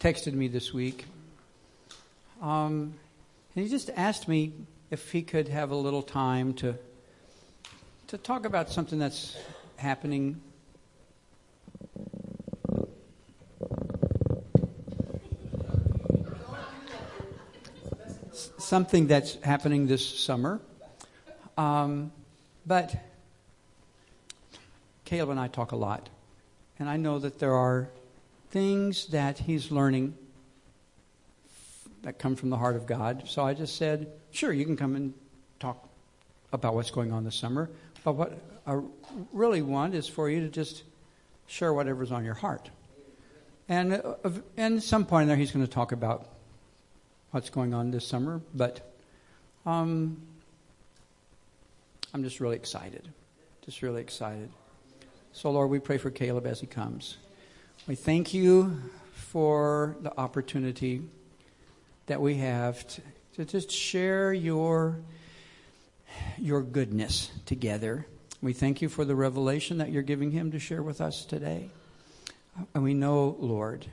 texted me this week. Um, and he just asked me if he could have a little time to to talk about something that's happening something that's happening this summer. Um, but Caleb and I talk a lot. And I know that there are things that he's learning that come from the heart of God. So I just said, sure, you can come and talk about what's going on this summer. But what I really want is for you to just share whatever's on your heart. And, uh, and at some point in there, he's going to talk about what's going on this summer. But um, I'm just really excited. Just really excited. So, Lord, we pray for Caleb as he comes. We thank you for the opportunity that we have to, to just share your, your goodness together. We thank you for the revelation that you're giving him to share with us today. And we know, Lord,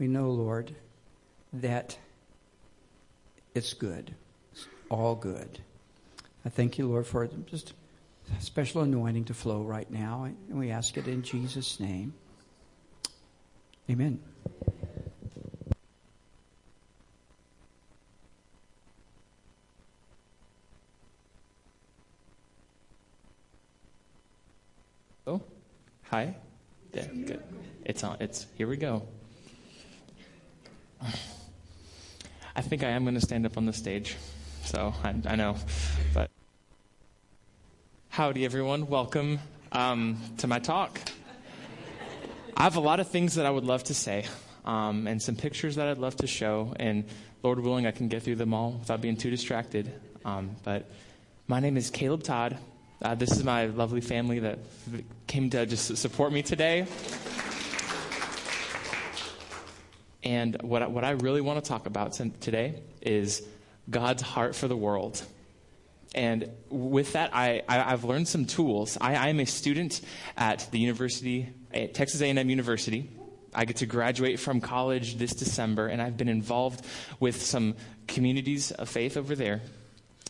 we know, Lord, that it's good. It's all good. I thank you, Lord, for just a special anointing to flow right now. And we ask it in Jesus' name. Amen. Oh, hi. Good. It's on. It's here. We go. I think I am going to stand up on the stage, so I, I know, but. Howdy, everyone. Welcome um, to my talk. I have a lot of things that I would love to say um, and some pictures that I'd love to show. And Lord willing, I can get through them all without being too distracted. Um, but my name is Caleb Todd. Uh, this is my lovely family that came to just support me today. And what I, what I really want to talk about today is God's heart for the world. And with that, I, I, have learned some tools. I, am a student at the university, at Texas A&M University. I get to graduate from college this December, and I've been involved with some communities of faith over there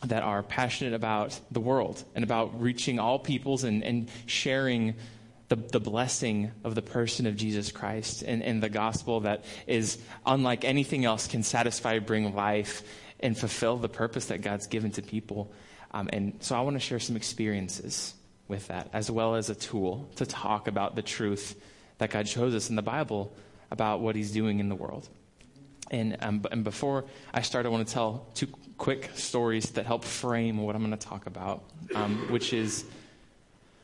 that are passionate about the world and about reaching all peoples and, and sharing the, the blessing of the person of Jesus Christ and, and the gospel that is unlike anything else can satisfy, bring life, and fulfill the purpose that God's given to people. Um, and so I want to share some experiences with that, as well as a tool to talk about the truth that God shows us in the Bible about what He's doing in the world. And, um, and before I start, I want to tell two quick stories that help frame what I'm going to talk about, um, which is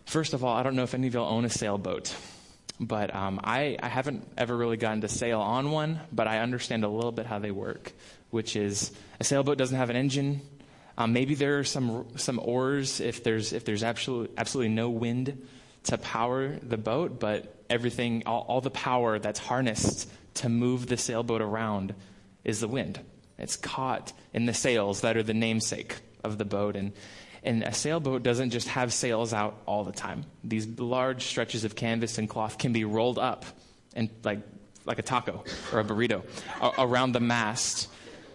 first of all, I don't know if any of y'all own a sailboat, but um, I, I haven't ever really gotten to sail on one, but I understand a little bit how they work, which is a sailboat doesn't have an engine, um, maybe there are some some oars if there's if there's absolutely absolutely no wind to power the boat, but everything all, all the power that's harnessed to move the sailboat around is the wind. It's caught in the sails that are the namesake of the boat and and a sailboat doesn't just have sails out all the time. These large stretches of canvas and cloth can be rolled up and like like a taco or a burrito around the mast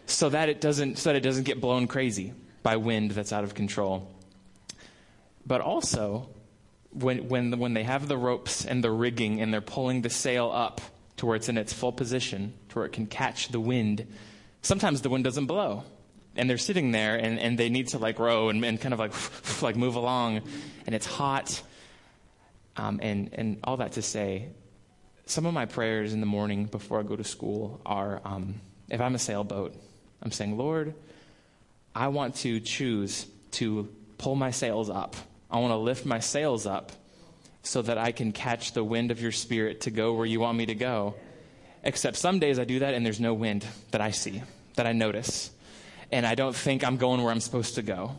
so that it doesn't so that it doesn't get blown crazy by wind that's out of control. But also, when, when, when they have the ropes and the rigging and they're pulling the sail up to where it's in its full position, to where it can catch the wind, sometimes the wind doesn't blow. And they're sitting there and, and they need to like row and, and kind of like, like move along. And it's hot. Um, and, and all that to say, some of my prayers in the morning before I go to school are um, if I'm a sailboat, I'm saying, Lord, I want to choose to pull my sails up. I want to lift my sails up so that I can catch the wind of your spirit to go where you want me to go. Except some days I do that and there's no wind that I see, that I notice. And I don't think I'm going where I'm supposed to go.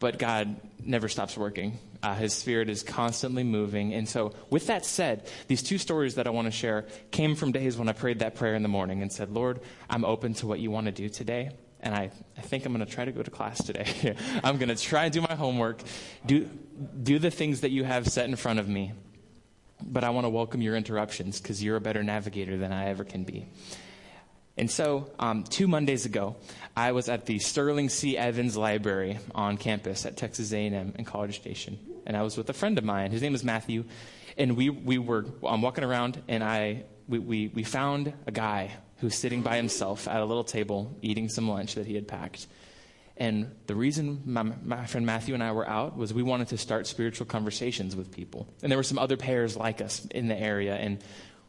But God never stops working. Uh, his spirit is constantly moving. And so, with that said, these two stories that I want to share came from days when I prayed that prayer in the morning and said, Lord, I'm open to what you want to do today and I, I think I'm going to try to go to class today. I'm going to try and do my homework, do, do the things that you have set in front of me. but I want to welcome your interruptions because you're a better navigator than I ever can be. And so, um, two Mondays ago, I was at the Sterling C. Evans Library on campus at Texas A&M in College Station, and I was with a friend of mine. His name is Matthew, and we we were um, walking around, and I we, we we found a guy who's sitting by himself at a little table eating some lunch that he had packed. And the reason my, my, friend Matthew and I were out was we wanted to start spiritual conversations with people. And there were some other pairs like us in the area. And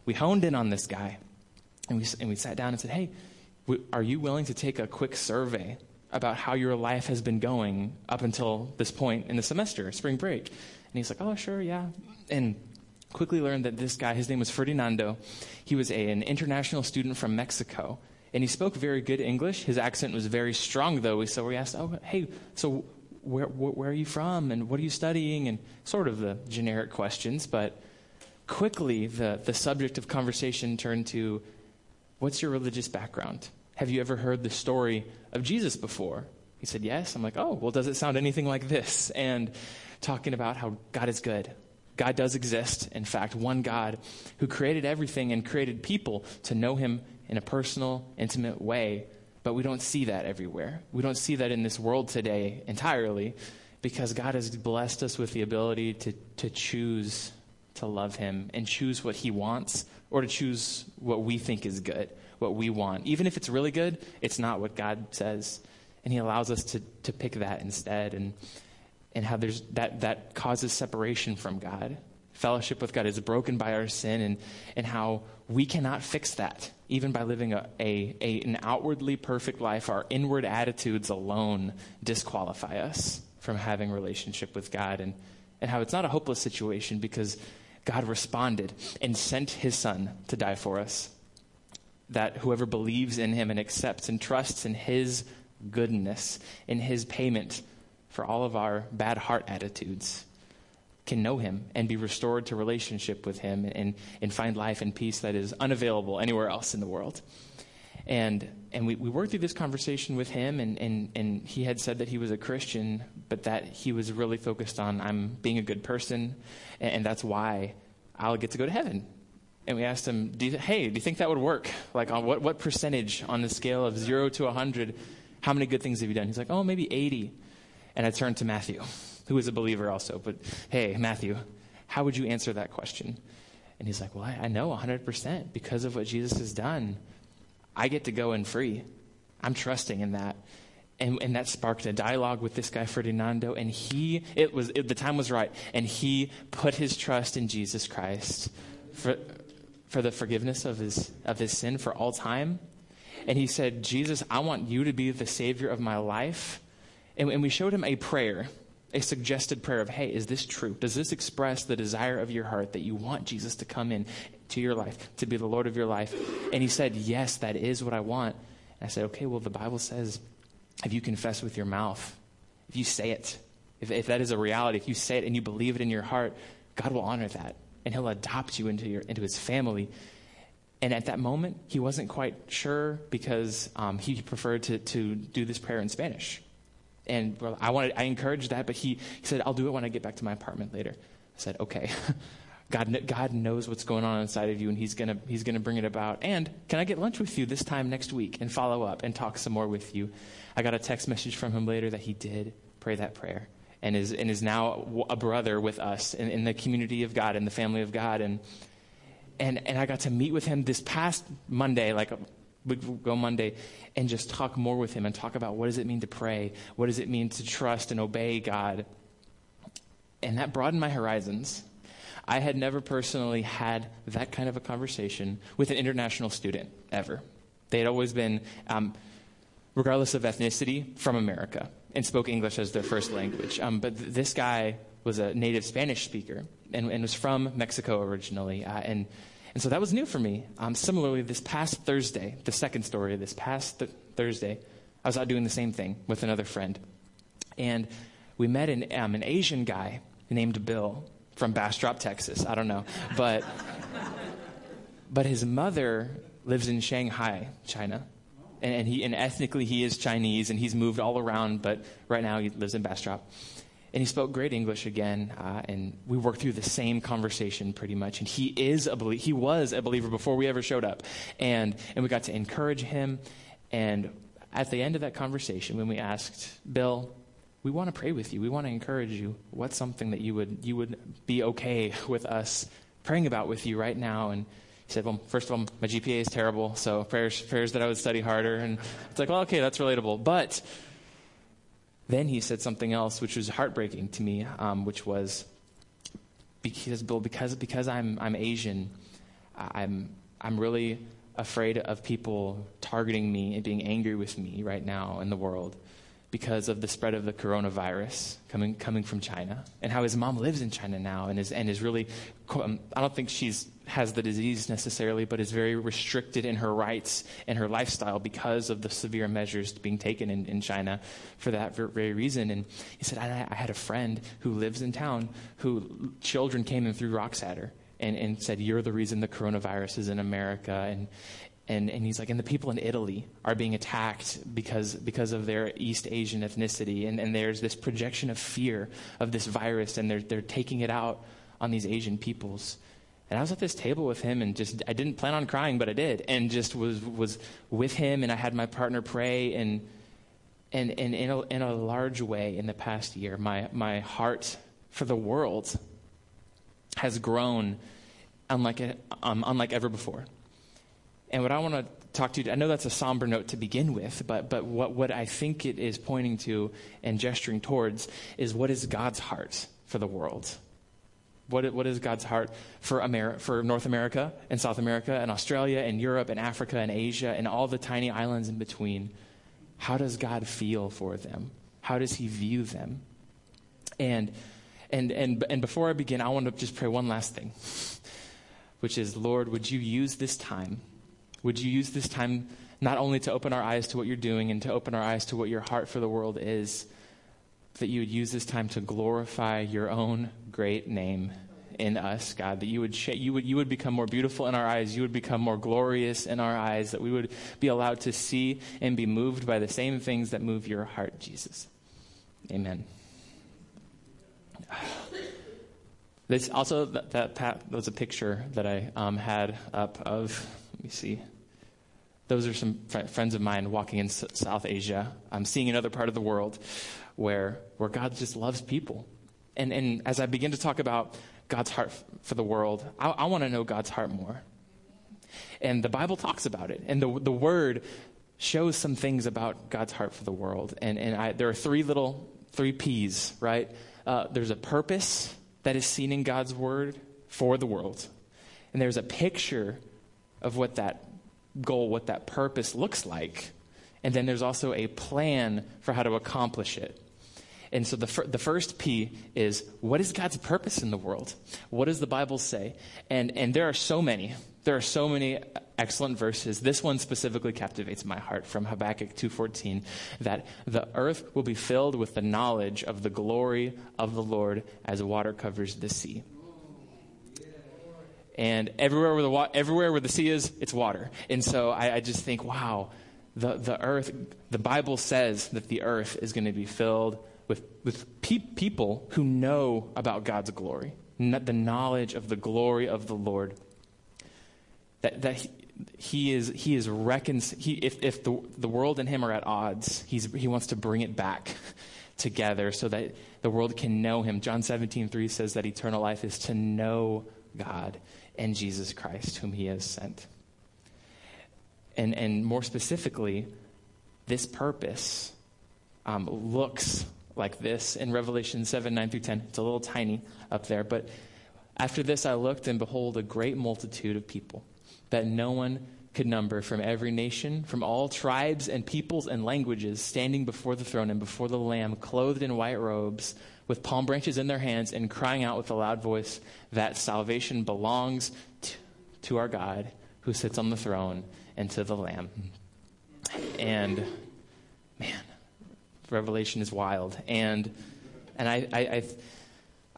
we honed in on this guy. And we, and we sat down and said, Hey, are you willing to take a quick survey about how your life has been going up until this point in the semester, spring break? And he's like, Oh, sure, yeah. And quickly learned that this guy, his name was Ferdinando, he was a, an international student from Mexico and he spoke very good English. His accent was very strong, though. So we asked, "Oh, hey, so where, where are you from, and what are you studying?" And sort of the generic questions. But quickly, the the subject of conversation turned to, "What's your religious background? Have you ever heard the story of Jesus before?" He said, "Yes." I'm like, "Oh, well, does it sound anything like this?" And talking about how God is good. God does exist, in fact, one God who created everything and created people to know him in a personal, intimate way. But we don't see that everywhere. We don't see that in this world today entirely because God has blessed us with the ability to, to choose to love Him and choose what He wants or to choose what we think is good, what we want. Even if it's really good, it's not what God says. And He allows us to, to pick that instead and, and how there's, that, that causes separation from God. Fellowship with God is broken by our sin and, and how we cannot fix that even by living a, a, a, an outwardly perfect life, our inward attitudes alone disqualify us from having relationship with God, and, and how it's not a hopeless situation because God responded and sent his son to die for us. That whoever believes in him and accepts and trusts in his goodness, in his payment for all of our bad heart attitudes, can know him and be restored to relationship with him and, and find life and peace that is unavailable anywhere else in the world. And, and we, we worked through this conversation with him, and, and, and he had said that he was a Christian, but that he was really focused on, I'm being a good person, and, and that's why I'll get to go to heaven. And we asked him, do you, hey, do you think that would work? Like, on what, what percentage on the scale of 0 to 100, how many good things have you done? He's like, oh, maybe 80. And I turned to Matthew who is a believer also. But hey, Matthew, how would you answer that question? And he's like, Well, I, I know 100% because of what Jesus has done. I get to go in free. I'm trusting in that. And, and that sparked a dialogue with this guy, Ferdinando. And he, it was, it, the time was right. And he put his trust in Jesus Christ for, for the forgiveness of his, of his sin for all time. And he said, Jesus, I want you to be the Savior of my life. And, and we showed him a prayer a suggested prayer of, hey, is this true? Does this express the desire of your heart that you want Jesus to come in to your life, to be the Lord of your life? And he said, yes, that is what I want. And I said, okay, well, the Bible says if you confess with your mouth, if you say it, if, if that is a reality, if you say it and you believe it in your heart, God will honor that. And he'll adopt you into, your, into his family. And at that moment, he wasn't quite sure because um, he preferred to, to do this prayer in Spanish and I wanted, I encouraged that, but he, he said, I'll do it when I get back to my apartment later. I said, okay. God, God knows what's going on inside of you, and He's gonna He's gonna bring it about. And can I get lunch with you this time next week and follow up and talk some more with you? I got a text message from him later that he did pray that prayer and is and is now a brother with us in, in the community of God in the family of God. And and and I got to meet with him this past Monday, like we go Monday and just talk more with him and talk about what does it mean to pray? What does it mean to trust and obey God? And that broadened my horizons. I had never personally had that kind of a conversation with an international student ever. They had always been, um, regardless of ethnicity, from America and spoke English as their first language. Um, but th- this guy was a native Spanish speaker and, and was from Mexico originally. Uh, and and so that was new for me. Um, similarly, this past Thursday, the second story, this past th- Thursday, I was out doing the same thing with another friend. And we met an, um, an Asian guy named Bill from Bastrop, Texas. I don't know. But, but his mother lives in Shanghai, China. And, and, he, and ethnically, he is Chinese, and he's moved all around, but right now he lives in Bastrop. And he spoke great English again, uh, and we worked through the same conversation pretty much. And he is a belie- he was a believer before we ever showed up, and and we got to encourage him. And at the end of that conversation, when we asked Bill, we want to pray with you, we want to encourage you. What's something that you would you would be okay with us praying about with you right now? And he said, Well, first of all, my GPA is terrible, so prayers prayers that I would study harder. And it's like, well, okay, that's relatable, but then he said something else, which was heartbreaking to me, um, which was because Bill, because because I'm I'm Asian, I'm I'm really afraid of people targeting me and being angry with me right now in the world because of the spread of the coronavirus coming coming from China and how his mom lives in China now and is and is really um, I don't think she's has the disease necessarily, but is very restricted in her rights and her lifestyle because of the severe measures being taken in, in China for that very reason. And he said, I, I had a friend who lives in town who children came and threw rocks at her and, and said, You're the reason the coronavirus is in America. And, and, and he's like, and the people in Italy are being attacked because, because of their East Asian ethnicity. And, and there's this projection of fear of this virus, and they're, they're taking it out on these Asian peoples. And I was at this table with him and just, I didn't plan on crying, but I did. And just was, was with him and I had my partner pray. And, and, and in, a, in a large way in the past year, my, my heart for the world has grown unlike, um, unlike ever before. And what I want to talk to you, I know that's a somber note to begin with, but, but what, what I think it is pointing to and gesturing towards is what is God's heart for the world? What, what is God's heart for, America, for North America and South America and Australia and Europe and Africa and Asia and all the tiny islands in between? How does God feel for them? How does He view them? And, and, and, and before I begin, I want to just pray one last thing, which is Lord, would you use this time? Would you use this time not only to open our eyes to what you're doing and to open our eyes to what your heart for the world is? That you would use this time to glorify your own great name in us, God, that you would, sh- you would, you would become more beautiful in our eyes, you would become more glorious in our eyes, that we would be allowed to see and be moved by the same things that move your heart, Jesus. Amen. This also that, that, that was a picture that I um, had up of. Let me see. Those are some fr- friends of mine walking in S- South Asia. I'm seeing another part of the world where, where God just loves people. And, and as I begin to talk about God's heart for the world, I, I want to know God's heart more. And the Bible talks about it. And the, the Word shows some things about God's heart for the world. And, and I, there are three little, three P's, right? Uh, there's a purpose that is seen in God's Word for the world. And there's a picture of what that goal, what that purpose looks like. And then there's also a plan for how to accomplish it. And so the, fir- the first P is what is God's purpose in the world? What does the Bible say? And, and there are so many. There are so many excellent verses. This one specifically captivates my heart from Habakkuk 2:14 that the earth will be filled with the knowledge of the glory of the Lord as water covers the sea. And everywhere where the wa- everywhere where the sea is, it's water. And so I, I just think, wow, the, the earth, the Bible says that the earth is going to be filled with, with pe- people who know about God's glory, the knowledge of the glory of the Lord. That, that he, he is, he is recon- he, if, if the, the world and him are at odds, he's, he wants to bring it back together so that the world can know him. John 17, 3 says that eternal life is to know God and Jesus Christ, whom he has sent. And, and more specifically, this purpose um, looks like this in Revelation 7 9 through 10. It's a little tiny up there. But after this, I looked, and behold, a great multitude of people that no one could number from every nation, from all tribes and peoples and languages, standing before the throne and before the Lamb, clothed in white robes, with palm branches in their hands, and crying out with a loud voice that salvation belongs to, to our God who sits on the throne and to the Lamb. And man, Revelation is wild. And and I, I,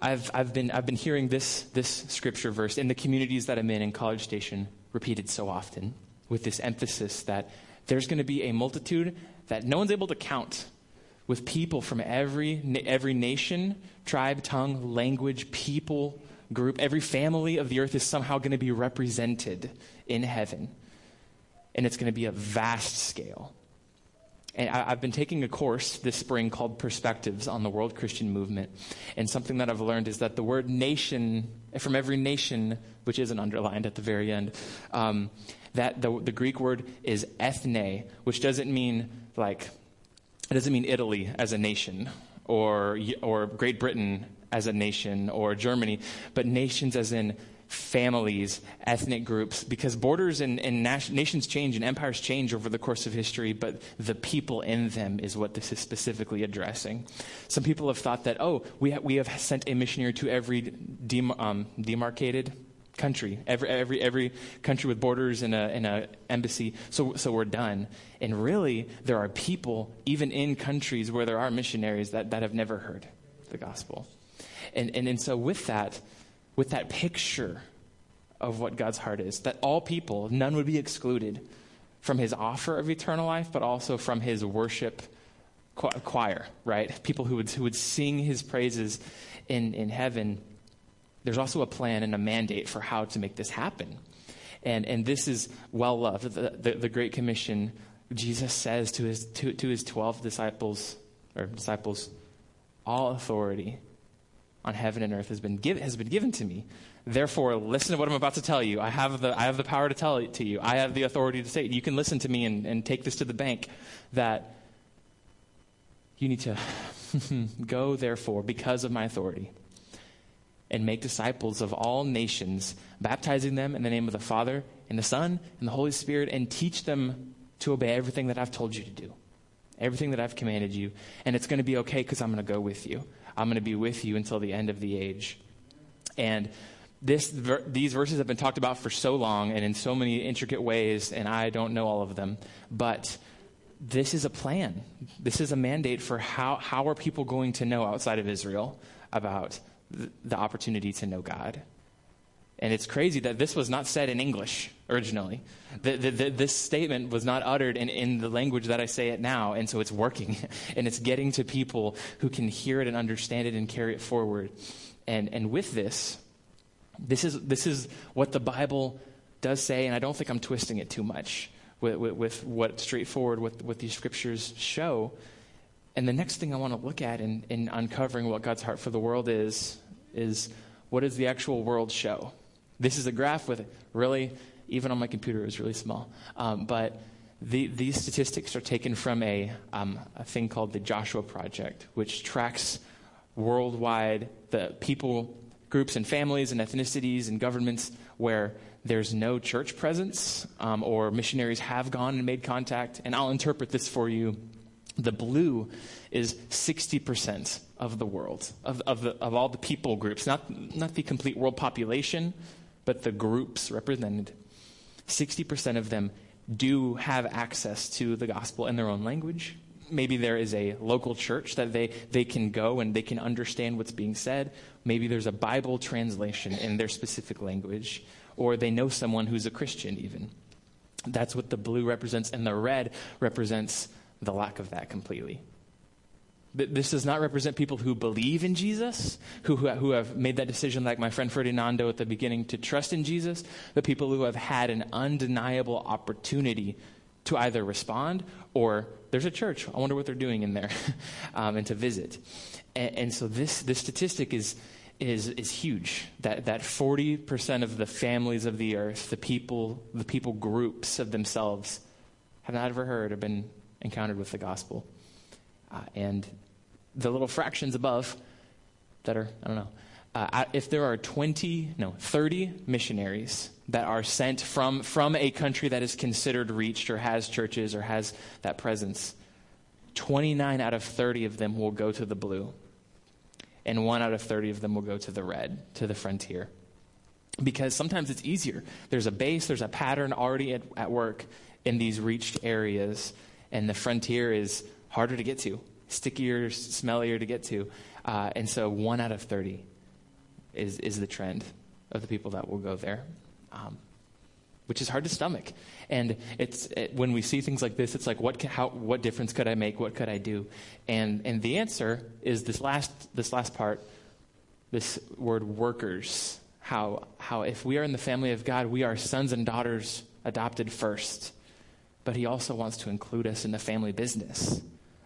I've I've been I've been hearing this this scripture verse in the communities that I'm in in College Station repeated so often with this emphasis that there's going to be a multitude that no one's able to count, with people from every, every nation, tribe, tongue, language, people, group. Every family of the earth is somehow going to be represented in heaven. And it's going to be a vast scale. And I, have been taking a course this spring called Perspectives on the World Christian Movement. And something that I've learned is that the word nation, from every nation, which isn't underlined at the very end, um, that the, the Greek word is ethne, which doesn't mean like, it doesn't mean Italy as a nation or, or Great Britain as a nation or Germany, but nations as in families, ethnic groups, because borders and, and nations change and empires change over the course of history, but the people in them is what this is specifically addressing. Some people have thought that, oh, we, ha- we have sent a missionary to every dem- um, demarcated country, every, every, every country with borders and an a embassy, so, so we're done. And really, there are people, even in countries where there are missionaries, that, that have never heard the gospel. And, and, and so, with that, with that picture of what God's heart is, that all people, none would be excluded from his offer of eternal life, but also from his worship choir, right? People who would, who would sing his praises in, in heaven. There's also a plan and a mandate for how to make this happen. And, and this is well loved. The, the, the Great Commission, Jesus says to his, to, to his 12 disciples, or disciples, all authority on heaven and earth has been, give, has been given to me. Therefore, listen to what I'm about to tell you. I have the, I have the power to tell it to you. I have the authority to say it. You can listen to me and, and take this to the bank that you need to go, therefore, because of my authority, and make disciples of all nations, baptizing them in the name of the Father, and the Son, and the Holy Spirit, and teach them to obey everything that I've told you to do, everything that I've commanded you. And it's going to be okay because I'm going to go with you. I'm going to be with you until the end of the age. And this, these verses have been talked about for so long and in so many intricate ways, and I don't know all of them. But this is a plan. This is a mandate for how, how are people going to know outside of Israel about the, the opportunity to know God. And it's crazy that this was not said in English originally. The, the, the, this statement was not uttered in, in the language that I say it now, and so it's working. and it's getting to people who can hear it and understand it and carry it forward. And, and with this, this is, this is what the Bible does say, and I don't think I'm twisting it too much with, with, with what straightforward, what, what these scriptures show. And the next thing I want to look at in, in uncovering what God's heart for the world is, is what does the actual world show? This is a graph with really, even on my computer, it was really small. Um, but the, these statistics are taken from a, um, a thing called the Joshua Project, which tracks worldwide the people, groups, and families, and ethnicities, and governments where there's no church presence um, or missionaries have gone and made contact. And I'll interpret this for you. The blue is 60% of the world, of, of, the, of all the people groups, not, not the complete world population, but the groups represented, 60% of them do have access to the gospel in their own language. Maybe there is a local church that they, they can go and they can understand what's being said. Maybe there's a Bible translation in their specific language, or they know someone who's a Christian, even. That's what the blue represents, and the red represents the lack of that completely. This does not represent people who believe in Jesus, who, who, have made that decision, like my friend Ferdinando at the beginning, to trust in Jesus, but people who have had an undeniable opportunity to either respond or there's a church. I wonder what they're doing in there, um, and to visit. And, and, so this, this statistic is, is, is huge that, that 40% of the families of the earth, the people, the people groups of themselves, have not ever heard or been encountered with the gospel. Uh, and the little fractions above that are, I don't know, uh, if there are 20, no, 30 missionaries that are sent from, from a country that is considered reached or has churches or has that presence, 29 out of 30 of them will go to the blue. And one out of 30 of them will go to the red, to the frontier. Because sometimes it's easier. There's a base, there's a pattern already at, at work in these reached areas, and the frontier is harder to get to, stickier, smellier to get to. Uh, and so one out of 30 is, is the trend of the people that will go there. Um, which is hard to stomach. And it's it, when we see things like this, it's like, what, how, what difference could I make? What could I do? And, and the answer is this last, this last part, this word workers. How, how if we are in the family of God, we are sons and daughters adopted first. But he also wants to include us in the family business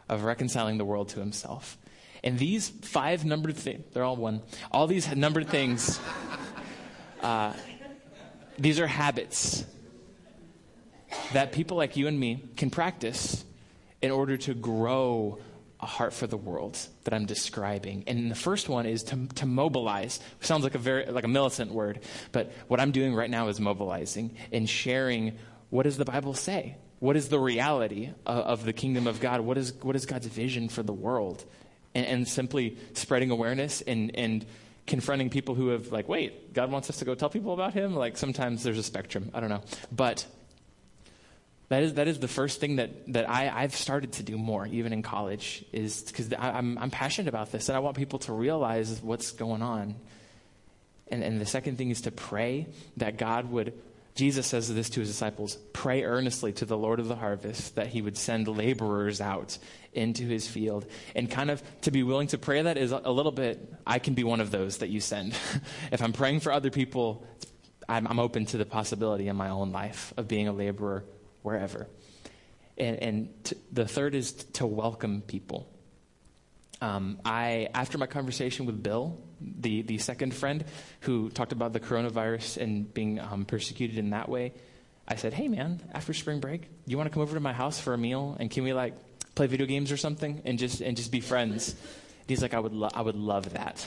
of reconciling the world to himself. And these five numbered things, they're all one, all these numbered things, uh, these are habits that people like you and me can practice in order to grow a heart for the world that I'm describing. And the first one is to, to mobilize. Sounds like a very like a militant word, but what I'm doing right now is mobilizing and sharing what does the Bible say? What is the reality of, the kingdom of God? What is what is God's vision for the world? And, and simply spreading awareness and and confronting people who have like, wait, God wants us to go tell people about him? Like sometimes there's a spectrum. I don't know. But that is, that is the first thing that, that I, I've started to do more, even in college, is because I'm, I'm passionate about this and I want people to realize what's going on. And, and the second thing is to pray that God would, Jesus says this to his disciples pray earnestly to the Lord of the harvest that he would send laborers out into his field. And kind of to be willing to pray that is a little bit, I can be one of those that you send. if I'm praying for other people, I'm, I'm open to the possibility in my own life of being a laborer wherever. And, and the third is to welcome people. Um, I, after my conversation with Bill, the, the second friend who talked about the coronavirus and being um, persecuted in that way, I said, "Hey, man, after spring break, you want to come over to my house for a meal and can we like play video games or something and just and just be friends?" And he's like, "I would lo- I would love that."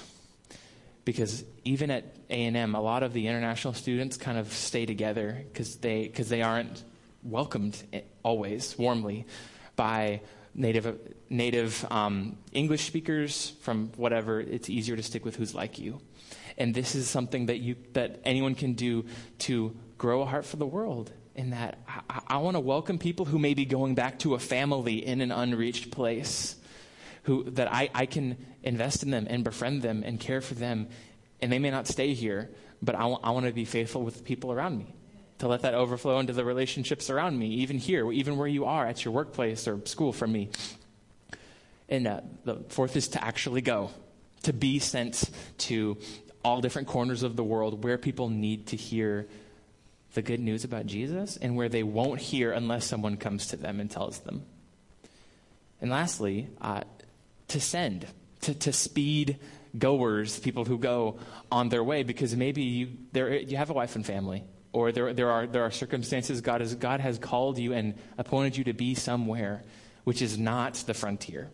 Because even at A and M, a lot of the international students kind of stay together because they because they aren't welcomed always warmly by native native um, English speakers from whatever. It's easier to stick with who's like you, and this is something that you that anyone can do to grow a heart for the world. In that, I, I want to welcome people who may be going back to a family in an unreached place, who that I, I can invest in them and befriend them and care for them, and they may not stay here, but I, w- I want to be faithful with the people around me to let that overflow into the relationships around me, even here, even where you are at your workplace or school for me. And uh, the fourth is to actually go, to be sent to all different corners of the world where people need to hear the good news about Jesus and where they won't hear unless someone comes to them and tells them. And lastly, uh, to send, to, to speed goers, people who go on their way, because maybe you, you have a wife and family, or there, there, are, there are circumstances God, is, God has called you and appointed you to be somewhere which is not the frontier.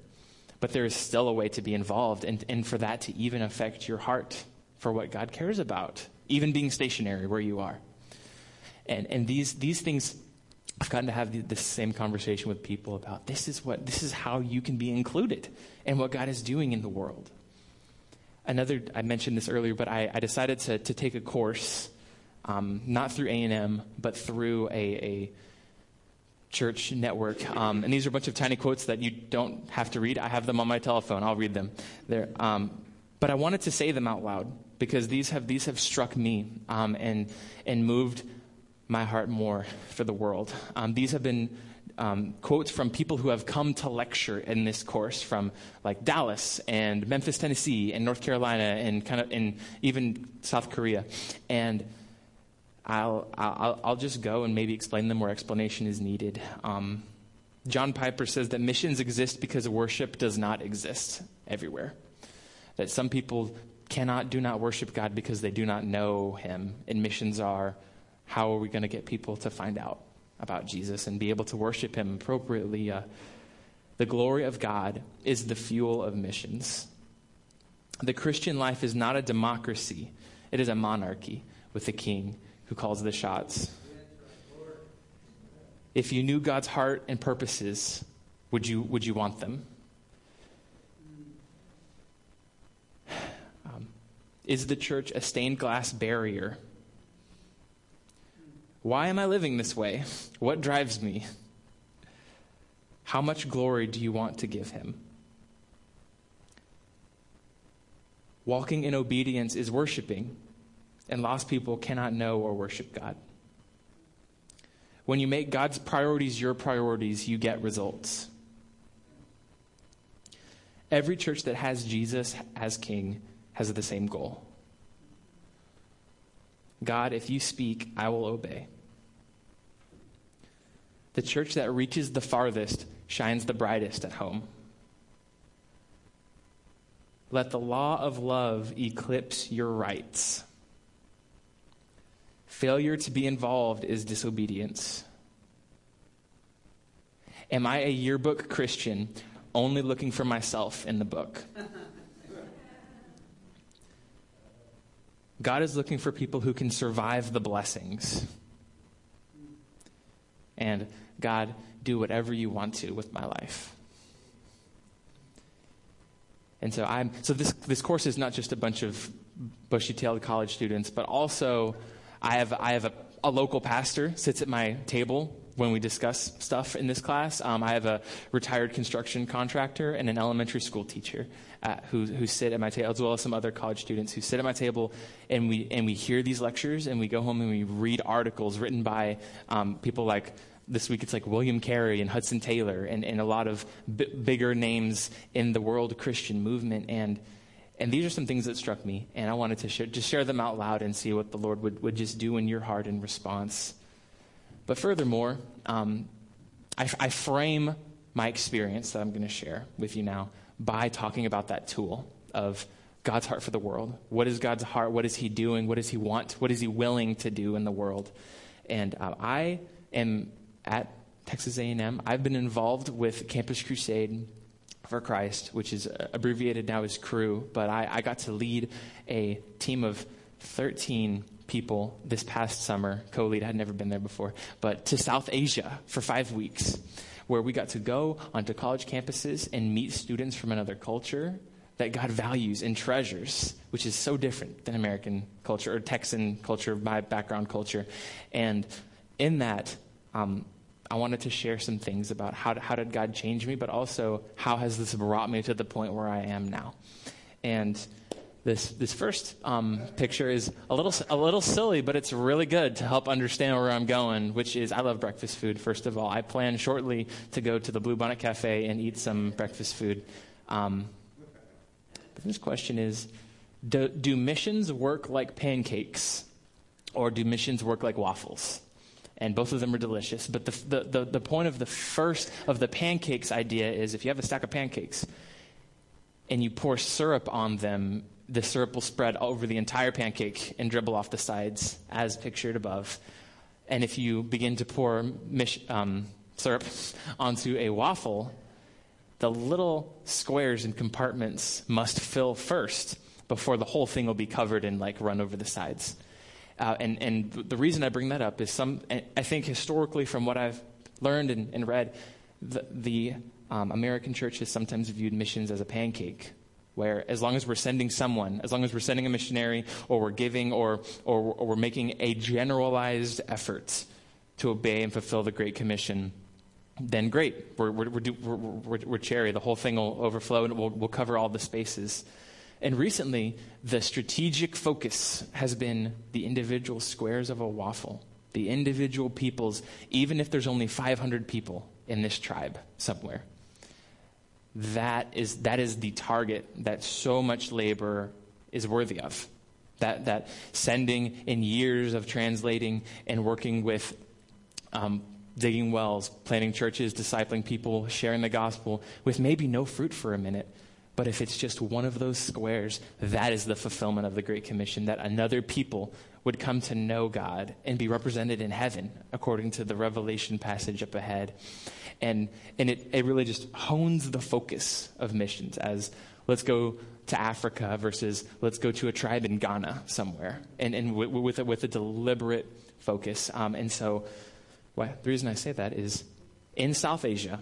But there is still a way to be involved and, and for that to even affect your heart for what God cares about, even being stationary where you are. And, and these, these things, I've gotten to have the, the same conversation with people about this is, what, this is how you can be included in what God is doing in the world. Another, I mentioned this earlier, but I, I decided to, to take a course, um, not through A&M, but through a, a church network. Um, and these are a bunch of tiny quotes that you don't have to read. I have them on my telephone. I'll read them. There. Um, but I wanted to say them out loud because these have, these have struck me um, and, and moved my heart more for the world. Um, these have been um, quotes from people who have come to lecture in this course from like Dallas and Memphis, Tennessee, and North Carolina, and kind of in even South Korea. And I'll, I'll, I'll just go and maybe explain them where explanation is needed. Um, John Piper says that missions exist because worship does not exist everywhere. That some people cannot, do not worship God because they do not know Him. And missions are how are we going to get people to find out about Jesus and be able to worship Him appropriately? Uh, the glory of God is the fuel of missions. The Christian life is not a democracy, it is a monarchy with a king who calls the shots. If you knew God's heart and purposes, would you, would you want them? Um, is the church a stained glass barrier? Why am I living this way? What drives me? How much glory do you want to give him? Walking in obedience is worshiping, and lost people cannot know or worship God. When you make God's priorities your priorities, you get results. Every church that has Jesus as king has the same goal God, if you speak, I will obey. The church that reaches the farthest shines the brightest at home. Let the law of love eclipse your rights. Failure to be involved is disobedience. Am I a yearbook Christian only looking for myself in the book? God is looking for people who can survive the blessings. And God, do whatever you want to with my life. And so I'm so this this course is not just a bunch of bushy-tailed college students, but also I have I have a, a local pastor sits at my table when we discuss stuff in this class. Um, I have a retired construction contractor and an elementary school teacher at, who, who sit at my table, as well as some other college students who sit at my table, and we and we hear these lectures, and we go home and we read articles written by um, people like this week it's like William Carey and Hudson Taylor and, and a lot of b- bigger names in the world Christian movement. And, and these are some things that struck me, and I wanted to share, just share them out loud and see what the Lord would, would just do in your heart in response. But furthermore, um, I, I frame my experience that I'm going to share with you now by talking about that tool of God's heart for the world. What is God's heart? What is He doing? What does He want? What is He willing to do in the world? And uh, I am at Texas A&M. I've been involved with Campus Crusade for Christ, which is abbreviated now as Cru, but I, I got to lead a team of 13 people this past summer, co lead, I had never been there before, but to South Asia for five weeks, where we got to go onto college campuses and meet students from another culture that God values and treasures, which is so different than American culture or Texan culture, my background culture. And in that, um, I wanted to share some things about how, how did God change me, but also how has this brought me to the point where I am now. And this, this first um, picture is a little, a little silly, but it's really good to help understand where I'm going, which is I love breakfast food, first of all. I plan shortly to go to the Bluebonnet Cafe and eat some breakfast food. Um, the first question is do, do missions work like pancakes, or do missions work like waffles? And both of them are delicious. But the, the, the, the, point of the first of the pancakes idea is if you have a stack of pancakes and you pour syrup on them, the syrup will spread over the entire pancake and dribble off the sides as pictured above. And if you begin to pour mish, um, syrup onto a waffle, the little squares and compartments must fill first before the whole thing will be covered and like run over the sides. Uh, and, and the reason I bring that up is some, I think historically, from what I've learned and, and read, the, the um, American church has sometimes viewed missions as a pancake, where as long as we're sending someone, as long as we're sending a missionary, or we're giving, or, or, or we're making a generalized effort to obey and fulfill the Great Commission, then great. We're, we're, we're, we're, we're cherry. The whole thing will overflow and we'll, we'll cover all the spaces. And recently, the strategic focus has been the individual squares of a waffle, the individual peoples, even if there's only 500 people in this tribe somewhere. That is, that is the target that so much labor is worthy of. That, that sending in years of translating and working with um, digging wells, planting churches, discipling people, sharing the gospel with maybe no fruit for a minute but if it's just one of those squares, that is the fulfillment of the Great Commission, that another people would come to know God and be represented in heaven, according to the Revelation passage up ahead. And, and it, it really just hones the focus of missions as let's go to Africa versus let's go to a tribe in Ghana somewhere, and, and with, with, a, with a deliberate focus. Um, and so, well, the reason I say that is in South Asia,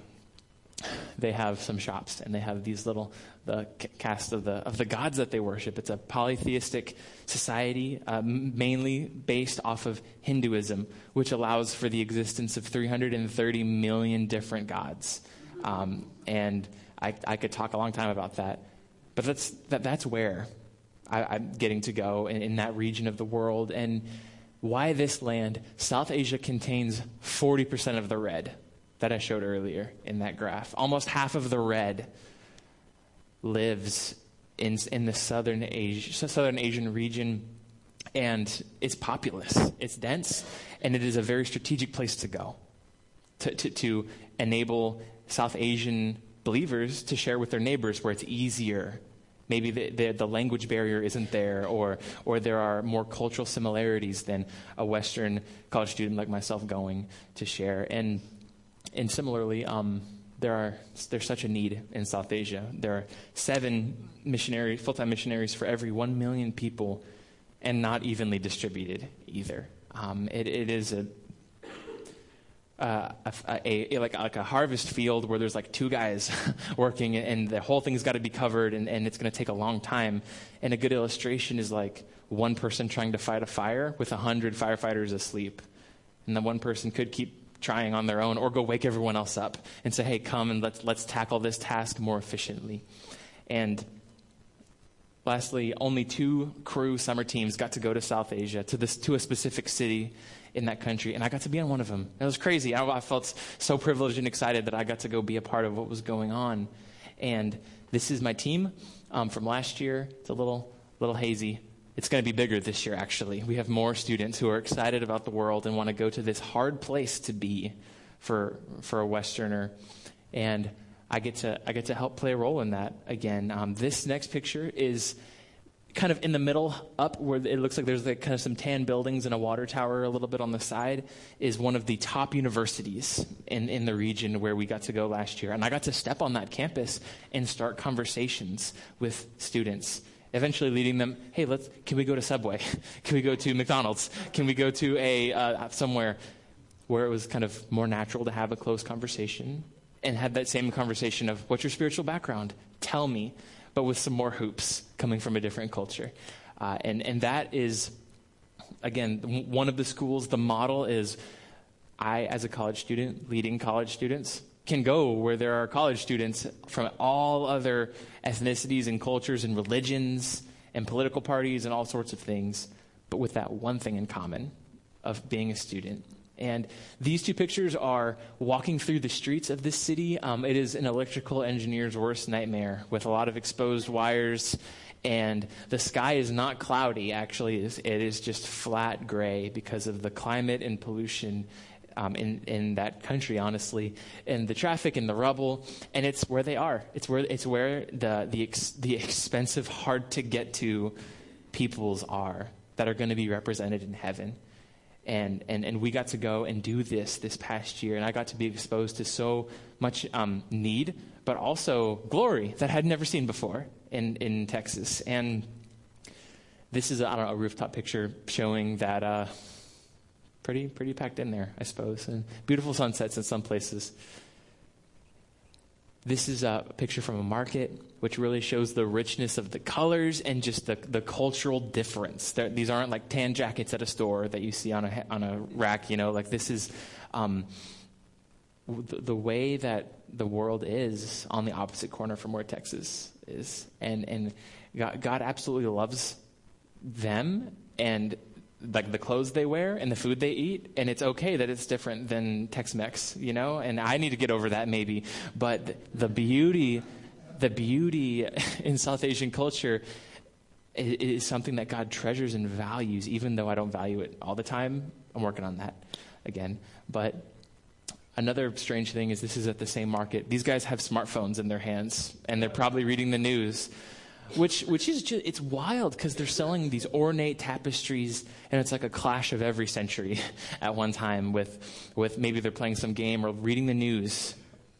they have some shops and they have these little the cast of the of the gods that they worship. It's a polytheistic society, uh, mainly based off of Hinduism, which allows for the existence of 330 million different gods. Um, and I, I, could talk a long time about that, but that's that, that's where I, am getting to go in, in that region of the world and why this land, South Asia contains 40% of the red that I showed earlier in that graph. Almost half of the red lives in, in the southern, Asia, southern Asian region, and it's populous, it's dense, and it is a very strategic place to go to, to, to enable South Asian believers to share with their neighbors where it's easier maybe the, the, the, language barrier isn't there or, or there are more cultural similarities than a western college student like myself going to share and, and similarly um, there are, there's such a need in south asia there are seven missionary, full-time missionaries for every one million people and not evenly distributed either um, it, it is a uh, a, a, like, like a harvest field where there's like two guys working and the whole thing's got to be covered and, and it's going to take a long time. And a good illustration is like one person trying to fight a fire with a hundred firefighters asleep. And then one person could keep trying on their own or go wake everyone else up and say, hey, come and let's, let's tackle this task more efficiently. And lastly, only two Cru summer teams got to go to South Asia, to, this, to a specific city in that country, and I got to be on one of them. It was crazy. I, I felt so privileged and excited that I got to go be a part of what was going on. And this is my team um, from last year. It's a little, little hazy. It's going to be bigger this year, actually. We have more students who are excited about the world and want to go to this hard place to be for, for a Westerner. And I get, to, I get to help play a role in that again. Um, this next picture is kind of in the middle up where it looks like there's like kind of some tan buildings and a water tower a little bit on the side is one of the top universities in, in the region where we got to go last year and i got to step on that campus and start conversations with students eventually leading them hey let's can we go to subway? Can we go to mcdonald's? Can we go to a uh, somewhere where it was kind of more natural to have a close conversation and have that same conversation of what's your spiritual background? Tell me but with some more hoops coming from a different culture. Uh, and, and that is, again, one of the schools, the model is I, as a college student, leading college students, can go where there are college students from all other ethnicities and cultures and religions and political parties and all sorts of things, but with that one thing in common of being a student and these two pictures are walking through the streets of this city. Um, it is an electrical engineer's worst nightmare with a lot of exposed wires. And the sky is not cloudy, actually. It is just flat gray because of the climate and pollution um, in, in that country, honestly, and the traffic and the rubble. And it's where they are. It's where, it's where the, the, ex, the expensive, hard to get to peoples are that are going to be represented in heaven and, and, and we got to go and do this this past year and i got to be exposed to so much um, need but also glory that i had never seen before in, in texas and this is a, I don't know, a rooftop picture showing that uh, pretty pretty packed in there i suppose and beautiful sunsets in some places this is a picture from a market, which really shows the richness of the colors and just the, the cultural difference. These aren't like tan jackets at a store that you see on a, on a rack, you know, like this is um, the, the way that the world is on the opposite corner from where Texas is. And, and God, God absolutely loves them and like the clothes they wear and the food they eat and it's okay that it's different than tex-mex you know? And i need to get over that maybe. But the beauty the beauty in south asian culture is something that god treasures and values even though i don't value it all the time. I'm working on that again. But another strange thing is this is at the same market. These guys have smartphones in their hands and they're probably reading the news which which is just it's wild because they're selling these ornate tapestries and it's like a clash of every century at one time with with maybe they're playing some game or reading the news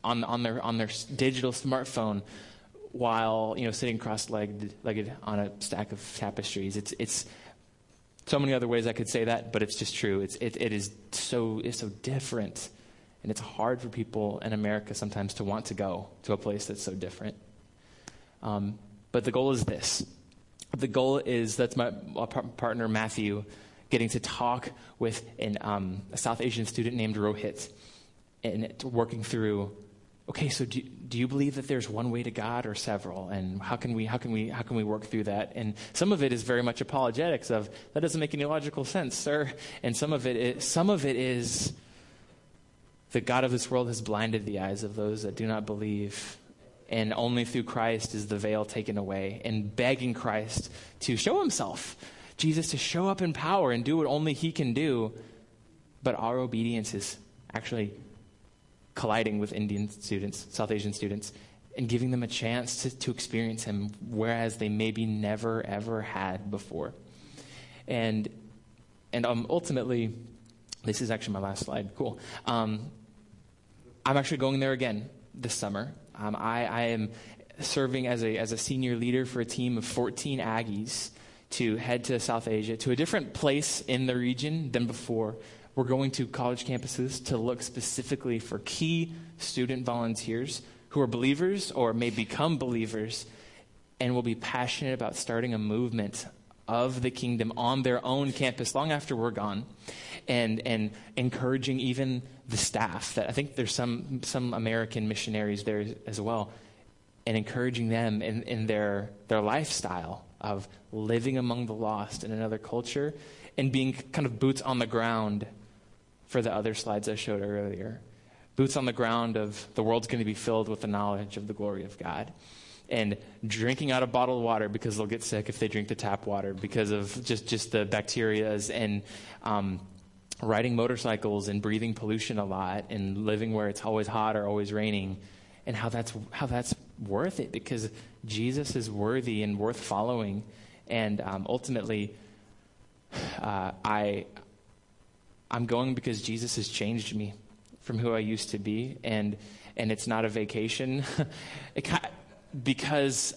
on on their on their digital smartphone while you know sitting cross-legged legged on a stack of tapestries. It's it's so many other ways I could say that but it's just true. It's it, it is so it's so different and it's hard for people in America sometimes to want to go to a place that's so different. Um, but the goal is this the goal is that's my partner Matthew getting to talk with an, um, a South Asian student named Rohit and working through okay, so do, do you believe that there's one way to God or several? And how can we how can we how can we work through that? And some of it is very much apologetics of that doesn't make any logical sense, sir. And some of it is, some of it is the God of this world has blinded the eyes of those that do not believe. And only through Christ is the veil taken away. And begging Christ to show himself, Jesus to show up in power and do what only he can do. But our obedience is actually colliding with Indian students, South Asian students, and giving them a chance to, to experience him, whereas they maybe never, ever had before. And, and um, ultimately, this is actually my last slide. Cool. Um, I'm actually going there again this summer. Um, I, I, am serving as a, as a senior leader for a team of 14 Aggies to head to South Asia, to a different place in the region than before. We're going to college campuses to look specifically for key student volunteers who are believers or may become believers and will be passionate about starting a movement of the kingdom on their own campus long after we're gone and and encouraging even the staff that I think there's some some American missionaries there as well and encouraging them in, in their their lifestyle of living among the lost in another culture and being kind of boots on the ground for the other slides I showed earlier. Boots on the ground of the world's going to be filled with the knowledge of the glory of God and drinking out of bottled water because they'll get sick if they drink the tap water because of just, just the bacterias and um, riding motorcycles and breathing pollution a lot and living where it's always hot or always raining and how that's how that's worth it because Jesus is worthy and worth following. And um, ultimately uh, I I'm going because Jesus has changed me from who I used to be and and it's not a vacation. It, because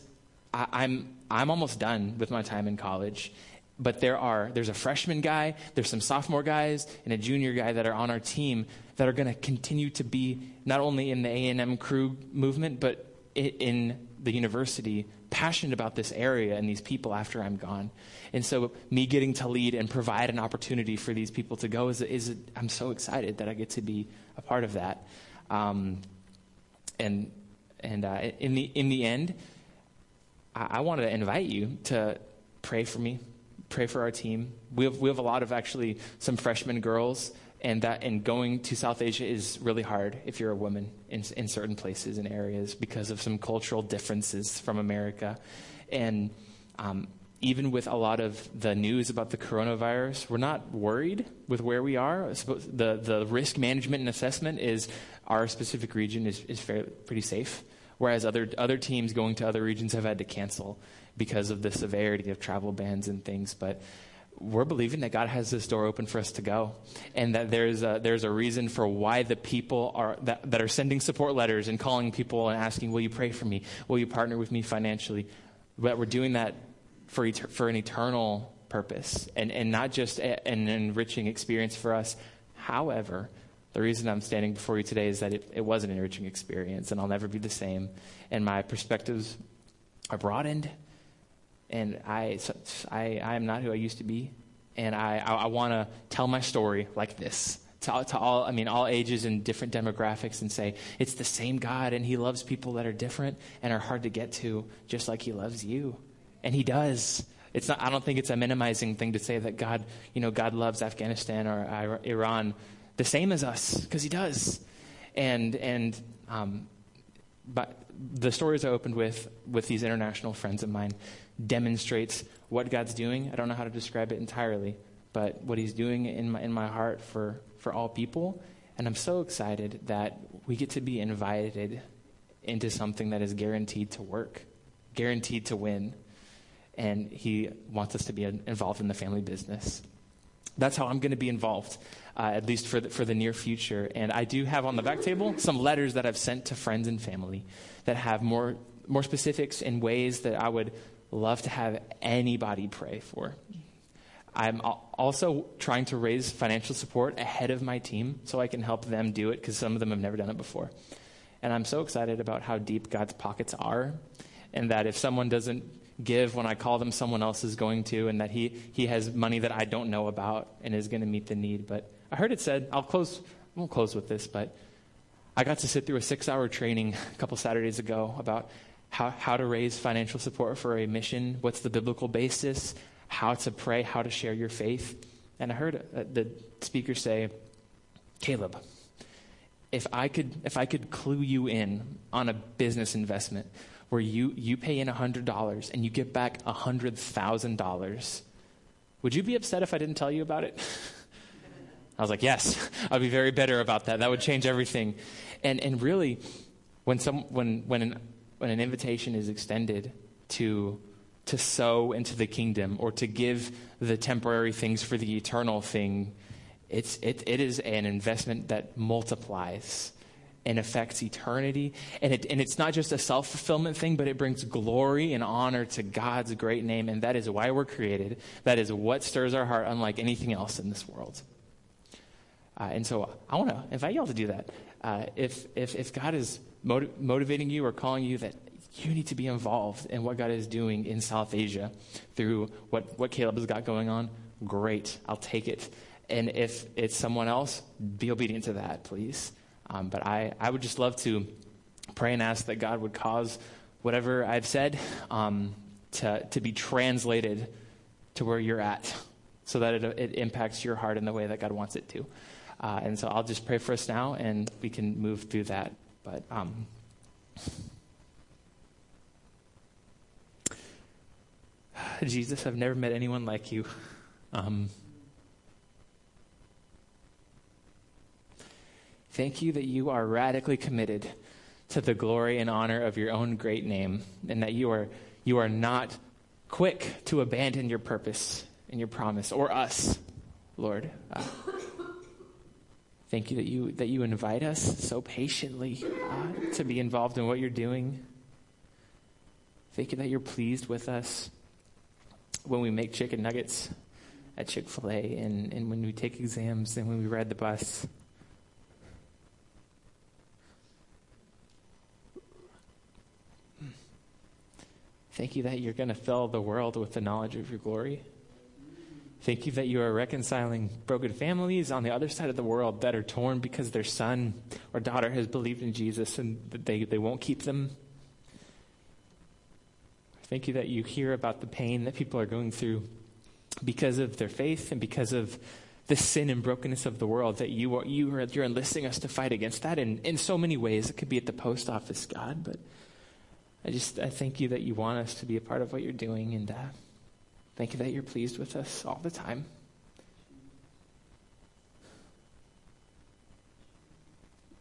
I, I'm I'm almost done with my time in college. But there are there's a freshman guy, there's some sophomore guys, and a junior guy that are on our team that are going to continue to be not only in the A&M Cru movement, but in the university, passionate about this area and these people after I'm gone. And so, me getting to lead and provide an opportunity for these people to go is, is I'm so excited that I get to be a part of that. Um, and and uh, in, the, in the end, I, I wanted to invite you to pray for me, pray for our team. We have, we have a lot of actually some freshman girls, and that and going to South Asia is really hard if you're a woman in, in certain places and areas because of some cultural differences from America. And um, even with a lot of the news about the coronavirus, we're not worried with where we are. The, the risk management and assessment is our specific region is, is fairly, pretty safe whereas other, other teams going to other regions have had to cancel because of the severity of travel bans and things. But we're believing that God has this door open for us to go, and that there's a, there's a reason for why the people are that, that are sending support letters and calling people and asking, "Will you pray for me? Will you partner with me financially?" But we're doing that for et- for an eternal purpose, and and not just a, an enriching experience for us. However, the reason I'm standing before you today is that it, it was an enriching experience, and I'll never be the same. And my perspectives are broadened, and I, I, I am not who I used to be. And I, I, I want to tell my story like this to, to all, I mean, all ages and different demographics and say, it's the same God, and He loves people that are different and are hard to get to, just like He loves you. And He does. It's not, I don't think it's a minimizing thing to say that God, you know, God loves Afghanistan or Iran the same as us because he does. And and um, but the stories I opened with with these international friends of mine demonstrates what God's doing. I don't know how to describe it entirely, but what He's doing in my in my heart for for all people. And I'm so excited that we get to be invited into something that is guaranteed to work, guaranteed to win. And He wants us to be involved in the family business. That's how I'm going to be involved uh, at least for the, for the near future. And I do have on the back table some letters that I've sent to friends and family that have more, more specifics in ways that I would love to have anybody pray for. I'm also trying to raise financial support ahead of my team so I can help them do it because some of them have never done it before. And I'm so excited about how deep God's pockets are, and that if someone doesn't give when I call them, someone else is going to, and that He, he has money that I don't know about and is going to meet the need. But I heard it said, I'll close, I won't close with this, but I got to sit through a six hour training a couple Saturdays ago about how, how to raise financial support for a mission, what's the biblical basis, how to pray, how to share your faith. And I heard uh, the speaker say, Caleb, if I could, if I could clue you in on a business investment where you, you pay in $100 and you get back $100,000, would you be upset if I didn't tell you about it? I was like, yes, I'd be very bitter about that. That would change everything. And, and really, when, some, when, when, an, when an invitation is extended to, to sow into the kingdom or to give the temporary things for the eternal thing, it's, it, it is an investment that multiplies and affects eternity. And, it, and it's not just a self fulfillment thing, but it brings glory and honor to God's great name. And that is why we're created. That is what stirs our heart, unlike anything else in this world. Uh, and so I want to invite you all to do that. Uh, if, if, if God is motiv- motivating you or calling you that you need to be involved in what God is doing in South Asia through what, what Caleb has got going on, great. I'll take it. And if it's someone else, be obedient to that, please. Um, but I, I would just love to pray and ask that God would cause whatever I've said um, to, to be translated to where you're at so that it, it impacts your heart in the way that God wants it to. Uh, and so I'll just pray for us now, and we can move through that. But um, Jesus, I've never met anyone like you. Um, thank you that you are radically committed to the glory and honor of your own great name, and that you are you are not quick to abandon your purpose and your promise, or us, Lord. Uh, Thank you that you that you invite us so patiently uh, to be involved in what you're doing. Thank you that you're pleased with us when we make chicken nuggets at Chick fil A and, and when we take exams and when we ride the bus. Thank you that you're going to fill the world with the knowledge of your glory. Thank you that you are reconciling broken families on the other side of the world that are torn because their son or daughter has believed in Jesus and that they, they won't keep them. Thank you that you hear about the pain that people are going through because of their faith and because of the sin and brokenness of the world, that you are, you are, you're enlisting us to fight against that in, in so many ways. It could be at the post office, God, but I just I thank you that you want us to be a part of what you're doing and uh, Thank you that you're pleased with us all the time.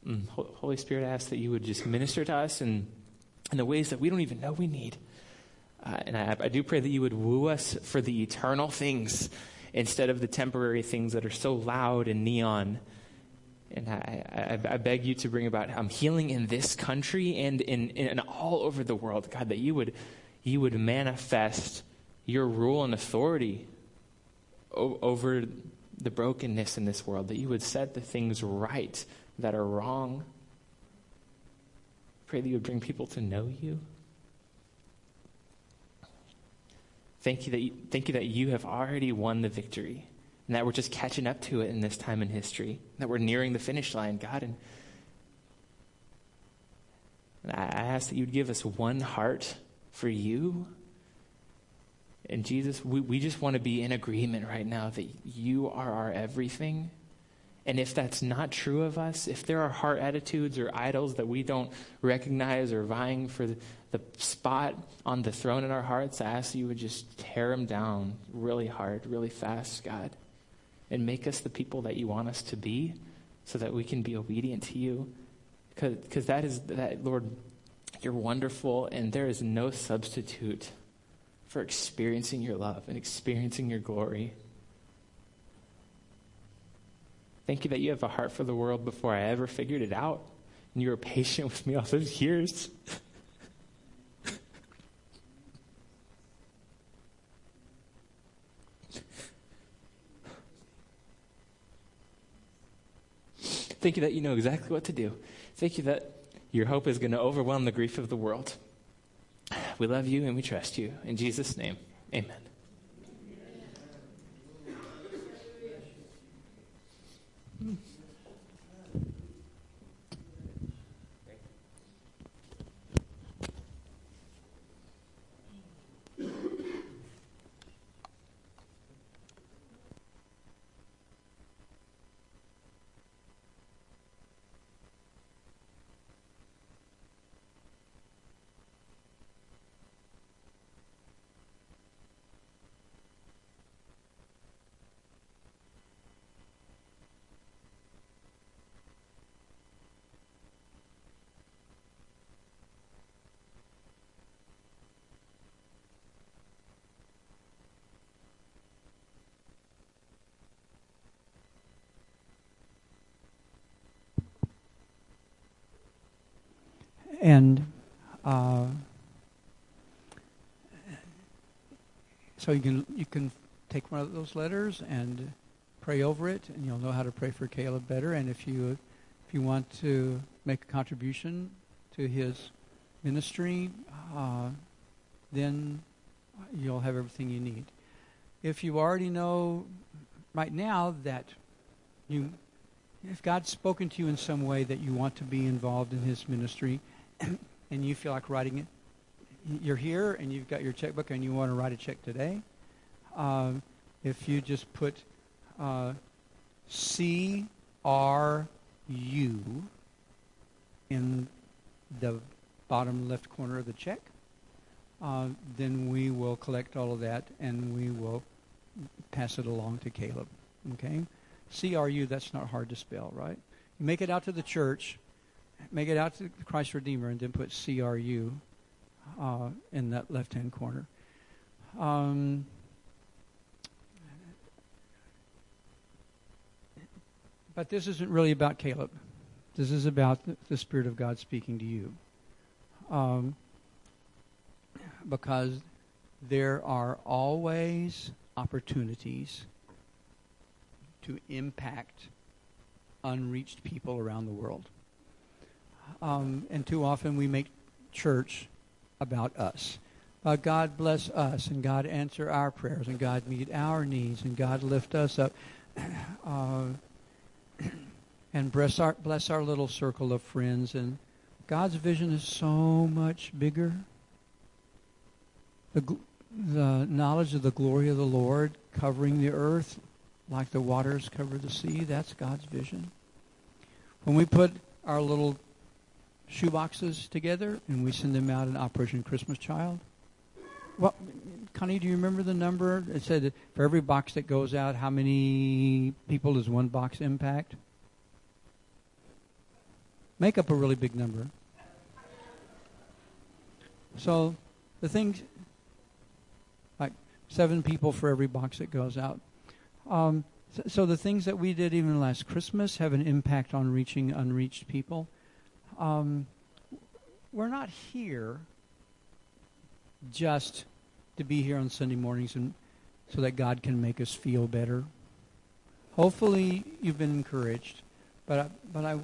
Mm, Holy Spirit, I ask that you would just minister to us in, in the ways that we don't even know we need. Uh, and I, I do pray that you would woo us for the eternal things instead of the temporary things that are so loud and neon. And I, I, I beg you to bring about um, healing in this country and in, in all over the world, God, that you would, you would manifest your rule and authority o- over the brokenness in this world, that you would set the things right that are wrong. Pray that you would bring people to know you. Thank you that you, thank you that you have already won the victory and that we're just catching up to it in this time in history, that we're nearing the finish line, God. And, and I ask that you'd give us one heart for you and Jesus, we, we just want to be in agreement right now that you are our everything. And if that's not true of us, if there are heart attitudes or idols that we don't recognize or vying for the, the spot on the throne in our hearts, I ask you would just tear them down really hard, really fast, God, and make us the people that you want us to be so that we can be obedient to you. Because that is, that, Lord, you're wonderful, and there is no substitute for experiencing your love and experiencing your glory. Thank you that you have a heart for the world before I ever figured it out. And you were patient with me all those years. Thank you that you know exactly what to do. Thank you that your hope is going to overwhelm the grief of the world. We love you and we trust you. In Jesus' name, amen. Hmm. And uh, so you can you can take one of those letters and pray over it, and you'll know how to pray for Caleb better. And if you if you want to make a contribution to his ministry, uh, then you'll have everything you need. If you already know right now that you if God's spoken to you in some way that you want to be involved in his ministry and you feel like writing it, you're here and you've got your checkbook and you want to write a check today, uh, if you just put uh, C R U in the bottom left corner of the check, uh, then we will collect all of that and we will pass it along to Caleb. Okay? CRU, that's not hard to spell, right? You make it out to the church, make it out to Christ Redeemer, and then put CRU uh, in that left hand corner. Um, but this isn't really about Caleb. This is about the Spirit of God speaking to you. Um, because there are always opportunities to impact unreached people around the world. Um, and too often we make church about us. Uh, God bless us, and God answer our prayers, and God meet our needs, and God lift us up, uh, and bless our bless our little circle of friends. And God's vision is so much bigger. The the knowledge of the glory of the Lord covering the earth like the waters cover the sea. That's God's vision. When we put our little shoeboxes together and we send them out in Operation Christmas Child, well, Connie, do you remember the number? It said for every box that goes out, how many people does one box impact? Make up a really big number. So the things, like seven people for every box that goes out. Um, so, so, the things that we did even last Christmas have an impact on reaching unreached people. Um, we're not here just to be here on Sunday mornings and so that God can make us feel better. Hopefully, you've been encouraged, but I, but I,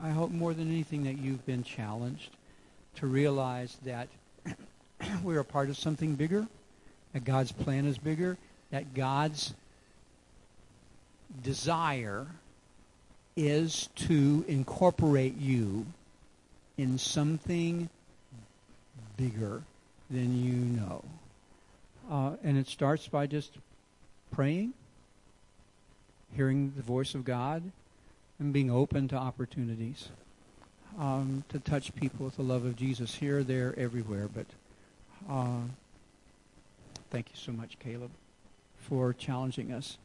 I hope more than anything that you've been challenged to realize that we're a part of something bigger, that God's plan is bigger, that God's desire is to incorporate you in something bigger than you know. Uh, and it starts by just praying, hearing the voice of God, and being open to opportunities um, to touch people with the love of Jesus here, there, everywhere. But uh, thank you so much, Caleb, for challenging us.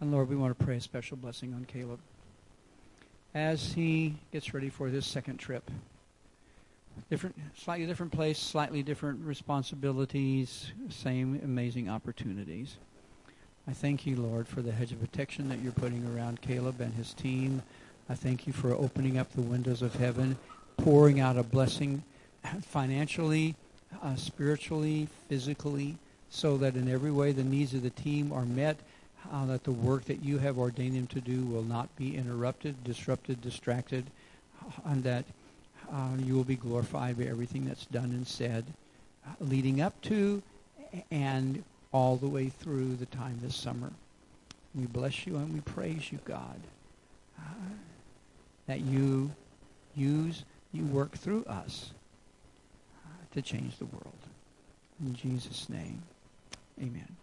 And Lord, we want to pray a special blessing on Caleb as he gets ready for this second trip. Different, slightly different place, slightly different responsibilities, same amazing opportunities. I thank you, Lord, for the hedge of protection that you're putting around Caleb and his team. I thank you for opening up the windows of heaven, pouring out a blessing financially, uh, spiritually, physically, so that in every way the needs of the team are met uh, that the work that you have ordained him to do will not be interrupted, disrupted, distracted, and that uh, you will be glorified by everything that's done and said, uh, leading up to and all the way through the time this summer. We bless you and we praise you, God, uh, that you use, you work through us uh, to change the world. In Jesus' name, amen.